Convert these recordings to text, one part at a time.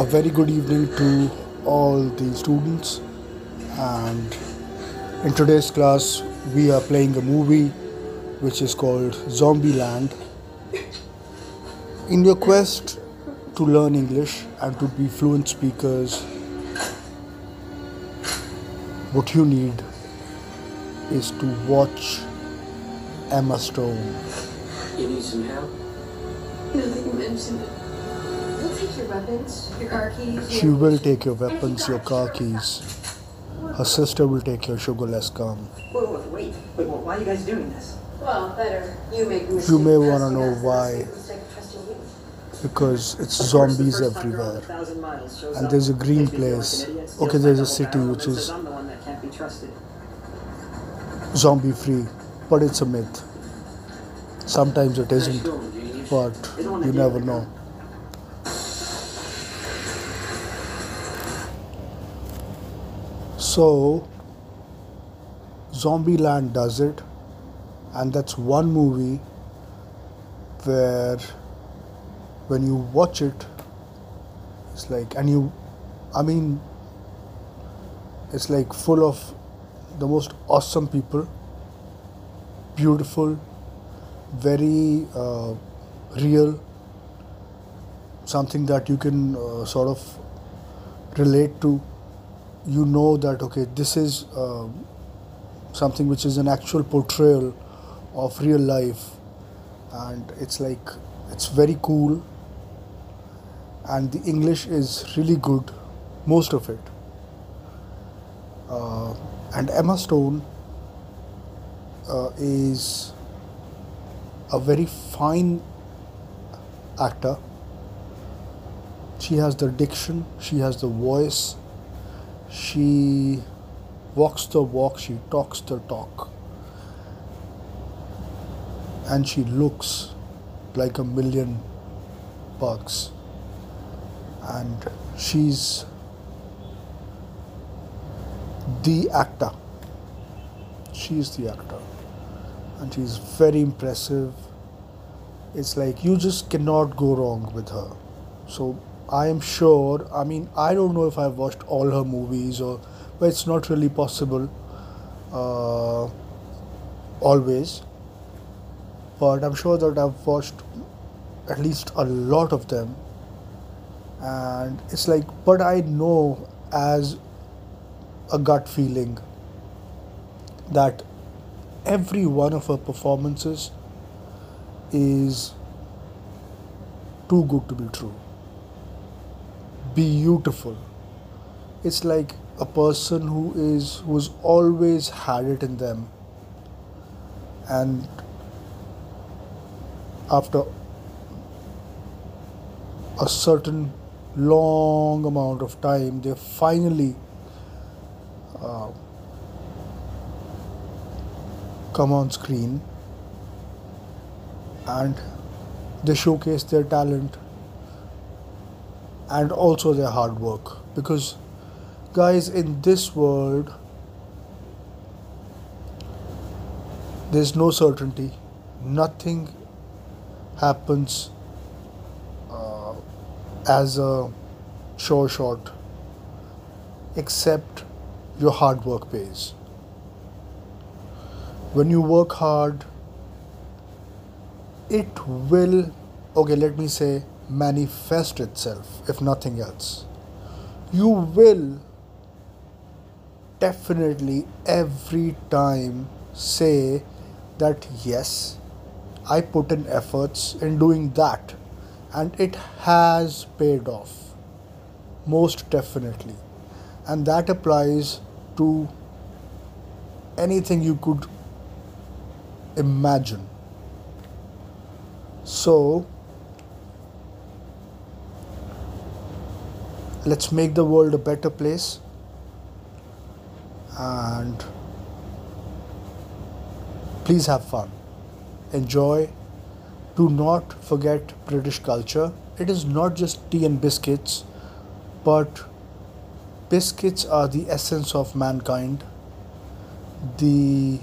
A very good evening to all the students. And in today's class, we are playing a movie which is called Zombieland. In your quest to learn English and to be fluent speakers, what you need is to watch Emma Stone. You need some help? No, that you mentioned it. He'll take your weapons, your car keys. She will take your weapons, your car keys. Her sister will take your sugarless gum. Wait, wait, wait, wait, wait, why are you guys doing this? Well, better you make a You may wanna know why. and us to make a mistake trusting you. Because it's Of course, the zombies first time girl in a everywhere. thousand miles shows And there's a green makes me feel like place. an idiot, steals Okay, there's a city which is- says I'm the one that can't be trusted. Zombie free. But it's a myth. Sometimes it Nice isn't, but They don't wanna you never know. So, Zombieland does it, and that's one movie where when you watch it, it's like, and you, I mean, it's like full of the most awesome people, beautiful, very uh, real, something that you can uh, sort of relate to. You know that okay, this is uh, something which is an actual portrayal of real life, and it's like it's very cool, and the English is really good, most of it. Uh, and Emma Stone uh, is a very fine actor. She has the diction, she has the voice, she walks the walk, she talks the talk, and she looks like a million bucks. And she's the actor. She is the actor. And she's very impressive. It's like you just cannot go wrong with her. So I am sure, I mean, I don't know if I've watched all her movies or, but it's not really possible uh, always. But I'm sure that I've watched at least a lot of them. And it's like, but I know as a gut feeling that every one of her performances is too good to be true. Beautiful. It's like a person who is who's always had it in them and after a certain long amount of time they finally uh, come on screen and they showcase their talent and also their hard work. Because guys in this world there's no certainty. Nothing happens uh, as a sure shot except your hard work pays. When you work hard it will okay let me say manifest itself if nothing else. You will definitely every time say that yes i put in efforts in doing that and it has paid off most definitely. And that applies to anything you could imagine. So let's make the world a better place. And please have fun. Enjoy. Do not forget british culture. It is not just tea and biscuits but biscuits are the essence of mankind. The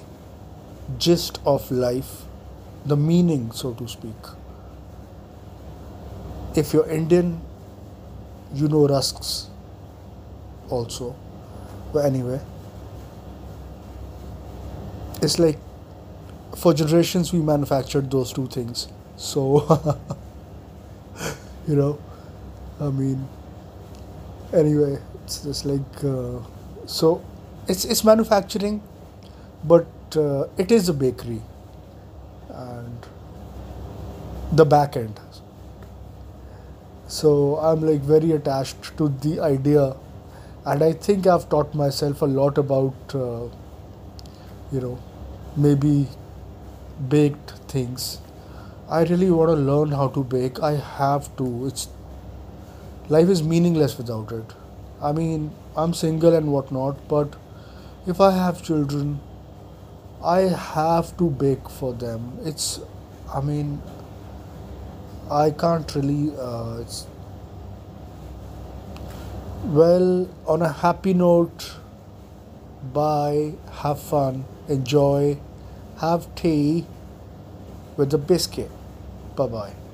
gist of life the meaning so to speak. If you're indian you know rusks also. But anyway, it's like for generations we manufactured those two things. So, you know, I mean, anyway, it's just like uh, so. It's it's manufacturing, but uh, it is a bakery, and the back end. So I'm like very attached to the idea, and I think I've taught myself a lot about, uh, you know, maybe baked things. I really want to learn how to bake. I have to. It's life is meaningless without it. I mean, I'm single and whatnot, but if I have children, I have to bake for them. It's, I mean, I can't really. Uh, well on a happy note. Bye. Have fun. Enjoy. Have tea with a biscuit. Bye bye.